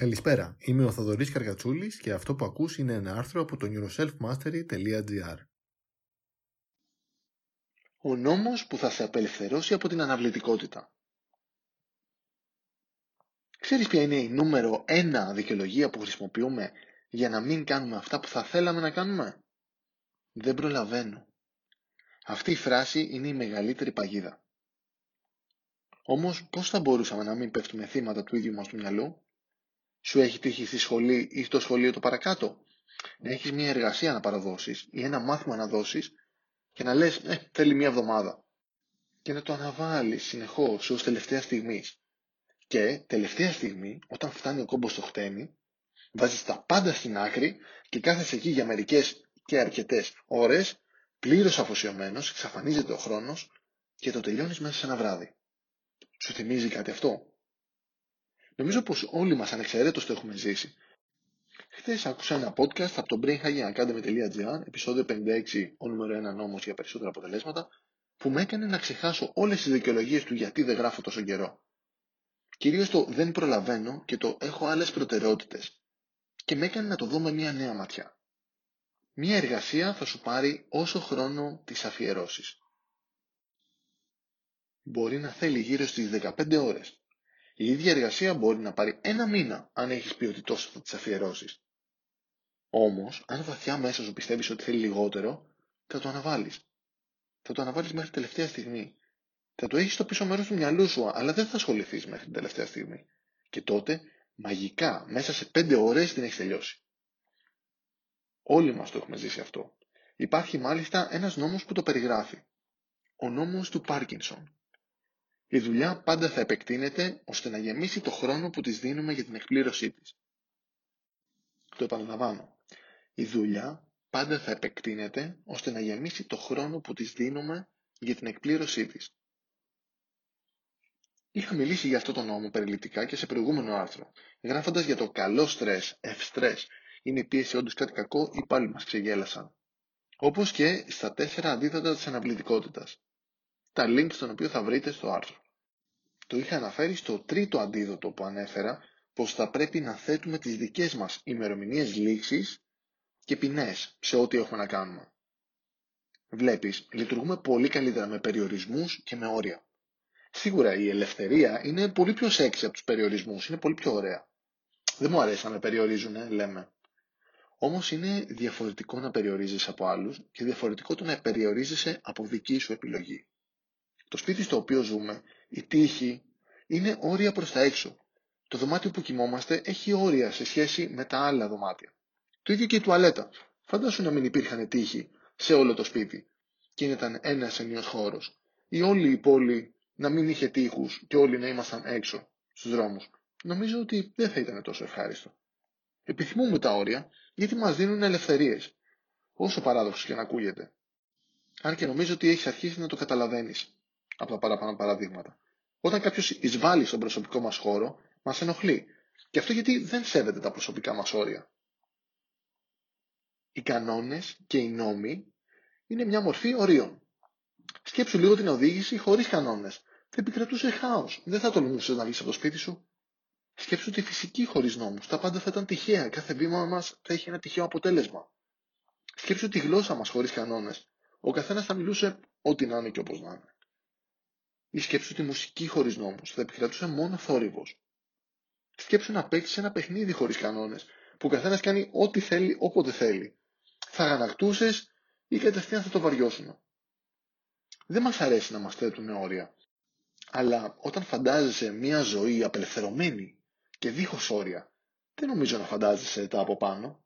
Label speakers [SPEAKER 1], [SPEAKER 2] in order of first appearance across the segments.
[SPEAKER 1] Καλησπέρα, είμαι ο Θοδωρής Καρκατσούλης και αυτό που ακούς είναι ένα άρθρο από το neuroselfmastery.gr
[SPEAKER 2] Ο νόμος που θα σε απελευθερώσει από την αναβλητικότητα Ξέρεις ποια είναι η νούμερο ένα δικαιολογία που χρησιμοποιούμε για να μην κάνουμε αυτά που θα θέλαμε να κάνουμε; Δεν προλαβαίνω. Αυτή η φράση είναι η μεγαλύτερη παγίδα. Όμως πώς θα μπορούσαμε να μην πέφτουμε θύματα του ίδιου μας του μυαλού; Σου έχει τύχει στη σχολή ή στο σχολείο το παρακάτω; Να έχεις μια εργασία να παραδώσεις ή ένα μάθημα να δώσεις και να λες ε, θέλει μια εβδομάδα. Και να το αναβάλεις συνεχώς ως τελευταία στιγμή. Και τελευταία στιγμή, όταν φτάνει ο κόμπος στο χτένι, βάζεις τα πάντα στην άκρη και κάθεσαι εκεί για μερικές και αρκετές ώρες, πλήρως αφοσιωμένος, εξαφανίζεται ο χρόνος και το τελειώνεις μέσα σε ένα βράδυ. Σου θυμίζει κάτι αυτό; Νομίζω πως όλοι μας ανεξαιρέτως το έχουμε ζήσει. Χθες άκουσα ένα podcast από το brainhackingacademy.gr, επεισόδιο 56, ο νούμερο 1 νόμος για περισσότερα αποτελέσματα, που με έκανε να ξεχάσω όλες τις δικαιολογίες του γιατί δεν γράφω τόσο καιρό. Κυρίως το δεν προλαβαίνω και το έχω άλλες προτεραιότητες. Και με έκανε να το δω με μια νέα ματιά. Μια εργασία θα σου πάρει όσο χρόνο της αφιερώσεις. Μπορεί να θέλει γύρω στις 15 ώρες. Η ίδια εργασία μπορεί να πάρει ένα μήνα αν έχεις πει ότι τόσο θα τις αφιερώσεις. Όμως, αν βαθιά μέσα σου πιστεύεις ότι θέλει λιγότερο, θα το αναβάλεις. Θα το αναβάλεις μέχρι τελευταία στιγμή. Θα το έχεις στο πίσω μέρος του μυαλού σου, αλλά δεν θα ασχοληθείς μέχρι την τελευταία στιγμή. Και τότε, μαγικά, μέσα σε πέντε ώρες την έχεις τελειώσει. Όλοι μας το έχουμε ζήσει αυτό. Υπάρχει μάλιστα ένας νόμος που το περιγράφει. Ο νόμος του Πάρκινσον. Η δουλειά πάντα θα επεκτείνεται ώστε να γεμίσει το χρόνο που της δίνουμε για την εκπλήρωσή της. Το επαναλαμβάνω. Η δουλειά πάντα θα επεκτείνεται ώστε να γεμίσει το χρόνο που της δίνουμε για την εκπλήρωσή της. Είχα μιλήσει για αυτό το νόμο περιληπτικά και σε προηγούμενο άρθρο, γράφοντας για το καλό στρες, ευστρες, είναι η πίεση όντως κάτι κακό ή πάλι μας ξεγέλασαν. Όπως και στα τέσσερα αντίθετα της αναβλητικότητας. Τα links των οποίων θα βρείτε στο άρθρο. Το είχα αναφέρει στο τρίτο αντίδοτο που ανέφερα πως θα πρέπει να θέτουμε τις δικές μας ημερομηνίες λήξης και ποινές σε ό,τι έχουμε να κάνουμε. Βλέπεις, λειτουργούμε πολύ καλύτερα με περιορισμούς και με όρια. Σίγουρα η ελευθερία είναι πολύ πιο σεξι από τους περιορισμούς, είναι πολύ πιο ωραία. Δεν μου αρέσει να με περιορίζουν, λέμε. Όμως είναι διαφορετικό να περιορίζεις από άλλους και διαφορετικό το να περιορίζεσαι από δική σου επιλογή. Το σπίτι στο οποίο ζούμε η τύχη είναι όρια προς τα έξω. Το δωμάτιο που κοιμόμαστε έχει όρια σε σχέση με τα άλλα δωμάτια. Το ίδιο και η τουαλέτα. Φαντάσου να μην υπήρχαν τύχη σε όλο το σπίτι και ήταν ένας ενίος χώρος. Ή όλη η πόλη να μην είχε τείχους και όλοι να ήμασταν έξω στους δρόμους. Νομίζω ότι δεν θα ήταν τόσο ευχάριστο. Επιθυμούμε τα όρια γιατί μας δίνουν ελευθερίες. Όσο παράδοξος και να ακούγεται. Αν και νομίζω ότι έχεις αρχίσει να το καταλαβαίνεις από τα παραπάνω παραδείγματα. Όταν κάποιος εισβάλλει στον προσωπικό μας χώρο, μας ενοχλεί. Και αυτό γιατί δεν σέβεται τα προσωπικά μας όρια. Οι κανόνες και οι νόμοι είναι μια μορφή ορίων. Σκέψου λίγο την οδήγηση χωρίς κανόνες. Θα επικρατούσε χάος. Δεν θα τολμούσε να βγεις από το σπίτι σου. Σκέψου τη φυσική χωρίς νόμους. Τα πάντα θα ήταν τυχαία. Κάθε βήμα μας θα είχε ένα τυχαίο αποτέλεσμα. Σκέψου τη γλώσσα μας χωρίς κανόνες. Ο καθένας θα μιλούσε ό,τι να είναι και όπως να είναι ή σκέψου τη μουσική χωρίς νόμους. Θα επικρατούσε μόνο θόρυβος. Σκέψου να παίξεις ένα παιχνίδι χωρίς κανόνες, που ο καθένας κάνει ό,τι θέλει όποτε θέλει. Θα ανακτούσε ή κατευθείαν θα το βαριώσουν. Δεν μας αρέσει να μας θέτουν όρια. Αλλά όταν φαντάζεσαι μια ζωή απελευθερωμένη και δίχως όρια, δεν νομίζω να φαντάζεσαι τα από πάνω.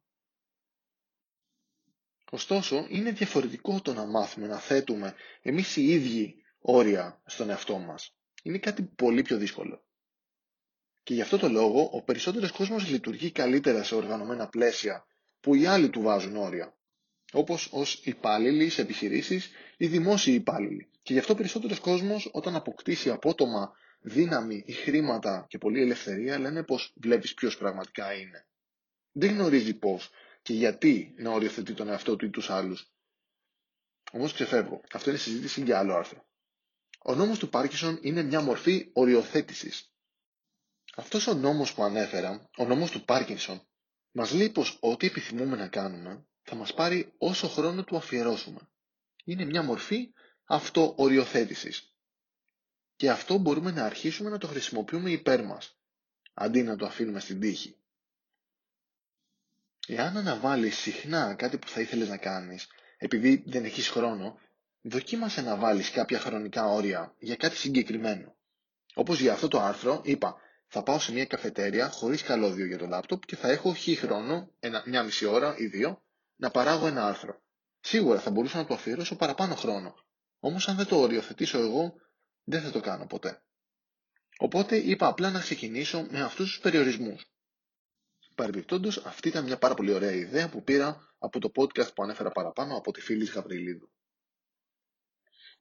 [SPEAKER 2] Ωστόσο, είναι διαφορετικό το να μάθουμε να θέτουμε εμείς οι ίδιοι όρια στον εαυτό μας. Είναι κάτι πολύ πιο δύσκολο. Και γι' αυτό το λόγο ο περισσότερος κόσμος λειτουργεί καλύτερα σε οργανωμένα πλαίσια που οι άλλοι του βάζουν όρια. Όπως ως υπάλληλοι σε επιχειρήσεις ή δημόσιοι υπάλληλοι. Και γι' αυτό ο περισσότερος κόσμος όταν αποκτήσει απότομα δύναμη ή χρήματα και πολλή ελευθερία λένε πως βλέπεις ποιος πραγματικά είναι. Δεν γνωρίζει πώς και γιατί να οριοθετεί τον εαυτό του ή τους άλλους. Όμως ξεφεύγω. Αυτό είναι συζήτηση για άλλο άρθρο. Ο νόμος του Πάρκισον είναι μια μορφή οριοθέτησης. Αυτός ο νόμος που ανέφερα, ο νόμος του Πάρκινσον, μας λέει πως ό,τι επιθυμούμε να κάνουμε θα μας πάρει όσο χρόνο του αφιερώσουμε. Είναι μια μορφή αυτοοριοθέτησης. Και αυτό μπορούμε να αρχίσουμε να το χρησιμοποιούμε υπέρ μας, αντί να το αφήνουμε στην τύχη. Εάν αναβάλεις συχνά κάτι που θα ήθελες να κάνεις, επειδή δεν έχεις χρόνο, δοκίμασε να βάλεις κάποια χρονικά όρια για κάτι συγκεκριμένο. Όπως για αυτό το άρθρο είπα, θα πάω σε μια καφετέρια χωρίς καλώδιο για το λάπτοπ και θα έχω χι χρόνο, ένα, μια μισή ώρα ή δύο, να παράγω ένα άρθρο. Σίγουρα θα μπορούσα να το αφιερώσω παραπάνω χρόνο. Όμως αν δεν το οριοθετήσω εγώ, δεν θα το κάνω ποτέ. Οπότε είπα απλά να ξεκινήσω με αυτούς τους περιορισμούς. Παρεμπιπτόντως, αυτή ήταν μια πάρα πολύ ωραία ιδέα που πήρα από το podcast που ανέφερα παραπάνω από τη φίλη Γαβριλίδου.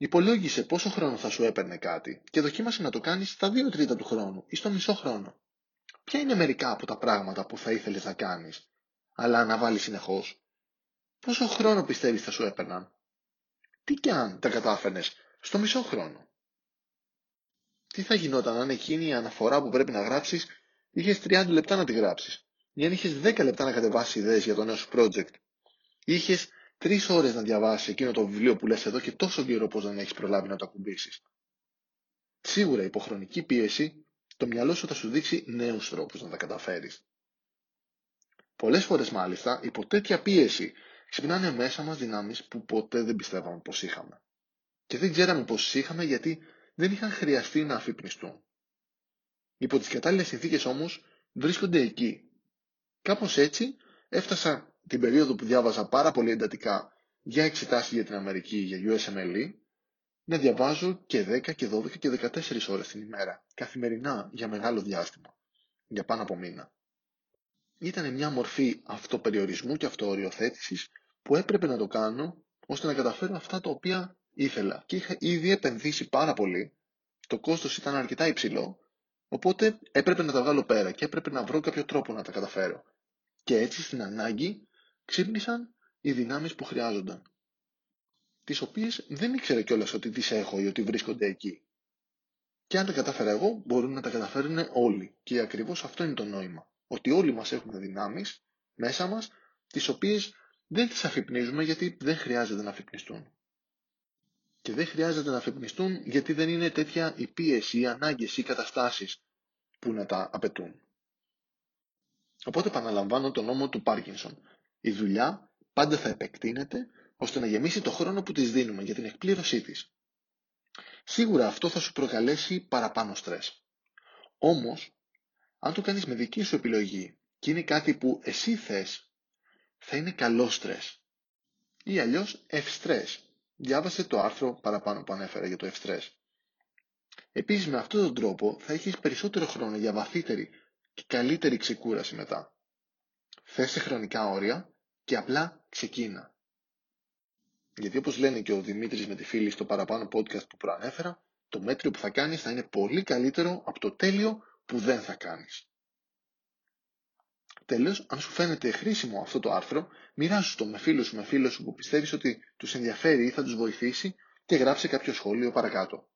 [SPEAKER 2] Υπολόγισε πόσο χρόνο θα σου έπαιρνε κάτι και δοκίμασε να το κάνεις στα δύο τρίτα του χρόνου ή στο μισό χρόνο. Ποια είναι μερικά από τα πράγματα που θα ήθελες να κάνεις, αλλά αναβάλει συνεχώς; Πόσο χρόνο πιστεύεις θα σου έπαιρναν; Τι κι αν τα κατάφερνες στο μισό χρόνο; Τι θα γινόταν αν εκείνη η αναφορά που πρέπει να γράψεις είχες 30 λεπτά να τη γράψεις; Ή αν είχες 10 λεπτά να κατεβάσεις ιδέες για το νέο σου project; Ή είχες τρεις ώρες να διαβάσει εκείνο το βιβλίο που λες εδώ και τόσο καιρό πώς δεν έχεις προλάβει να το ακουμπήσεις. Σίγουρα η υποχρονική πίεση, το μυαλό σου θα σου δείξει νέους τρόπους να τα καταφέρεις. Πολλές φορές μάλιστα, υπό τέτοια πίεση, ξυπνάνε μέσα μας δυνάμεις που ποτέ δεν πιστεύαμε πως είχαμε. Και δεν ξέραμε πως είχαμε γιατί δεν είχαν χρειαστεί να αφυπνιστούν. Υπό τις κατάλληλες συνθήκες όμως βρίσκονται εκεί. Κάπως έτσι έφτασα την περίοδο που διάβαζα πάρα πολύ εντατικά για εξετάσεις για την Αμερική, για USMLE, να διαβάζω και 10 και 12 και 14 ώρες την ημέρα, καθημερινά για μεγάλο διάστημα, για πάνω από μήνα. Ήταν μια μορφή αυτοπεριορισμού και αυτοοριοθέτησης που έπρεπε να το κάνω ώστε να καταφέρω αυτά τα οποία ήθελα και είχα ήδη επενδύσει πάρα πολύ, το κόστος ήταν αρκετά υψηλό, οπότε έπρεπε να τα βγάλω πέρα και έπρεπε να βρω κάποιο τρόπο να τα καταφέρω. Και έτσι στην ανάγκη ξύπνησαν οι δυνάμεις που χρειάζονταν. Τις οποίες δεν ήξερε κιόλας ότι τις έχω ή ότι βρίσκονται εκεί. Και αν τα κατάφερα εγώ, μπορούν να τα καταφέρουν όλοι. Και ακριβώς αυτό είναι το νόημα. Ότι όλοι μας έχουμε δυνάμεις μέσα μας, τις οποίες δεν τις αφυπνίζουμε γιατί δεν χρειάζεται να αφυπνιστούν. Και δεν χρειάζεται να αφυπνιστούν γιατί δεν είναι τέτοια η πίεση, οι ανάγκες ή οι καταστάσεις που να τα απαιτούν. Οπότε επαναλαμβάνω τον νόμο του Πάρκινσον. Η δουλειά πάντα θα επεκτείνεται ώστε να γεμίσει το χρόνο που της δίνουμε για την εκπλήρωσή της. Σίγουρα αυτό θα σου προκαλέσει παραπάνω στρες. Όμως, αν το κάνεις με δική σου επιλογή και είναι κάτι που εσύ θες, θα είναι καλό στρες. Ή αλλιώς ευστρες. Διάβασε το άρθρο παραπάνω που ανέφερα για το ευστρες. Επίσης με αυτόν τον τρόπο θα έχεις περισσότερο χρόνο για βαθύτερη και καλύτερη ξεκούραση μετά. Θέσε χρονικά όρια και απλά ξεκίνα. Γιατί όπως λένε και ο Δημήτρης με τη φίλη στο παραπάνω podcast που προανέφερα, το μέτριο που θα κάνεις θα είναι πολύ καλύτερο από το τέλειο που δεν θα κάνεις. Τέλος, αν σου φαίνεται χρήσιμο αυτό το άρθρο, μοιράσου το με φίλους σου με φίλους σου που πιστεύεις ότι τους ενδιαφέρει ή θα τους βοηθήσει και γράψε κάποιο σχόλιο παρακάτω.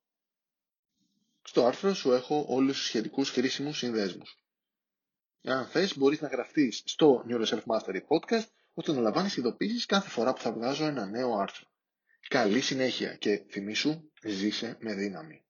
[SPEAKER 2] Στο άρθρο σου έχω όλους τους σχετικούς χρήσιμους συνδέσμους. Εάν θες, μπορείς να γραφτείς στο Neuro Self Mastery Podcast ώστε να λαμβάνεις ειδοποίησεις κάθε φορά που θα βγάζω ένα νέο άρθρο. Καλή συνέχεια και θυμήσου, ζήσε με δύναμη.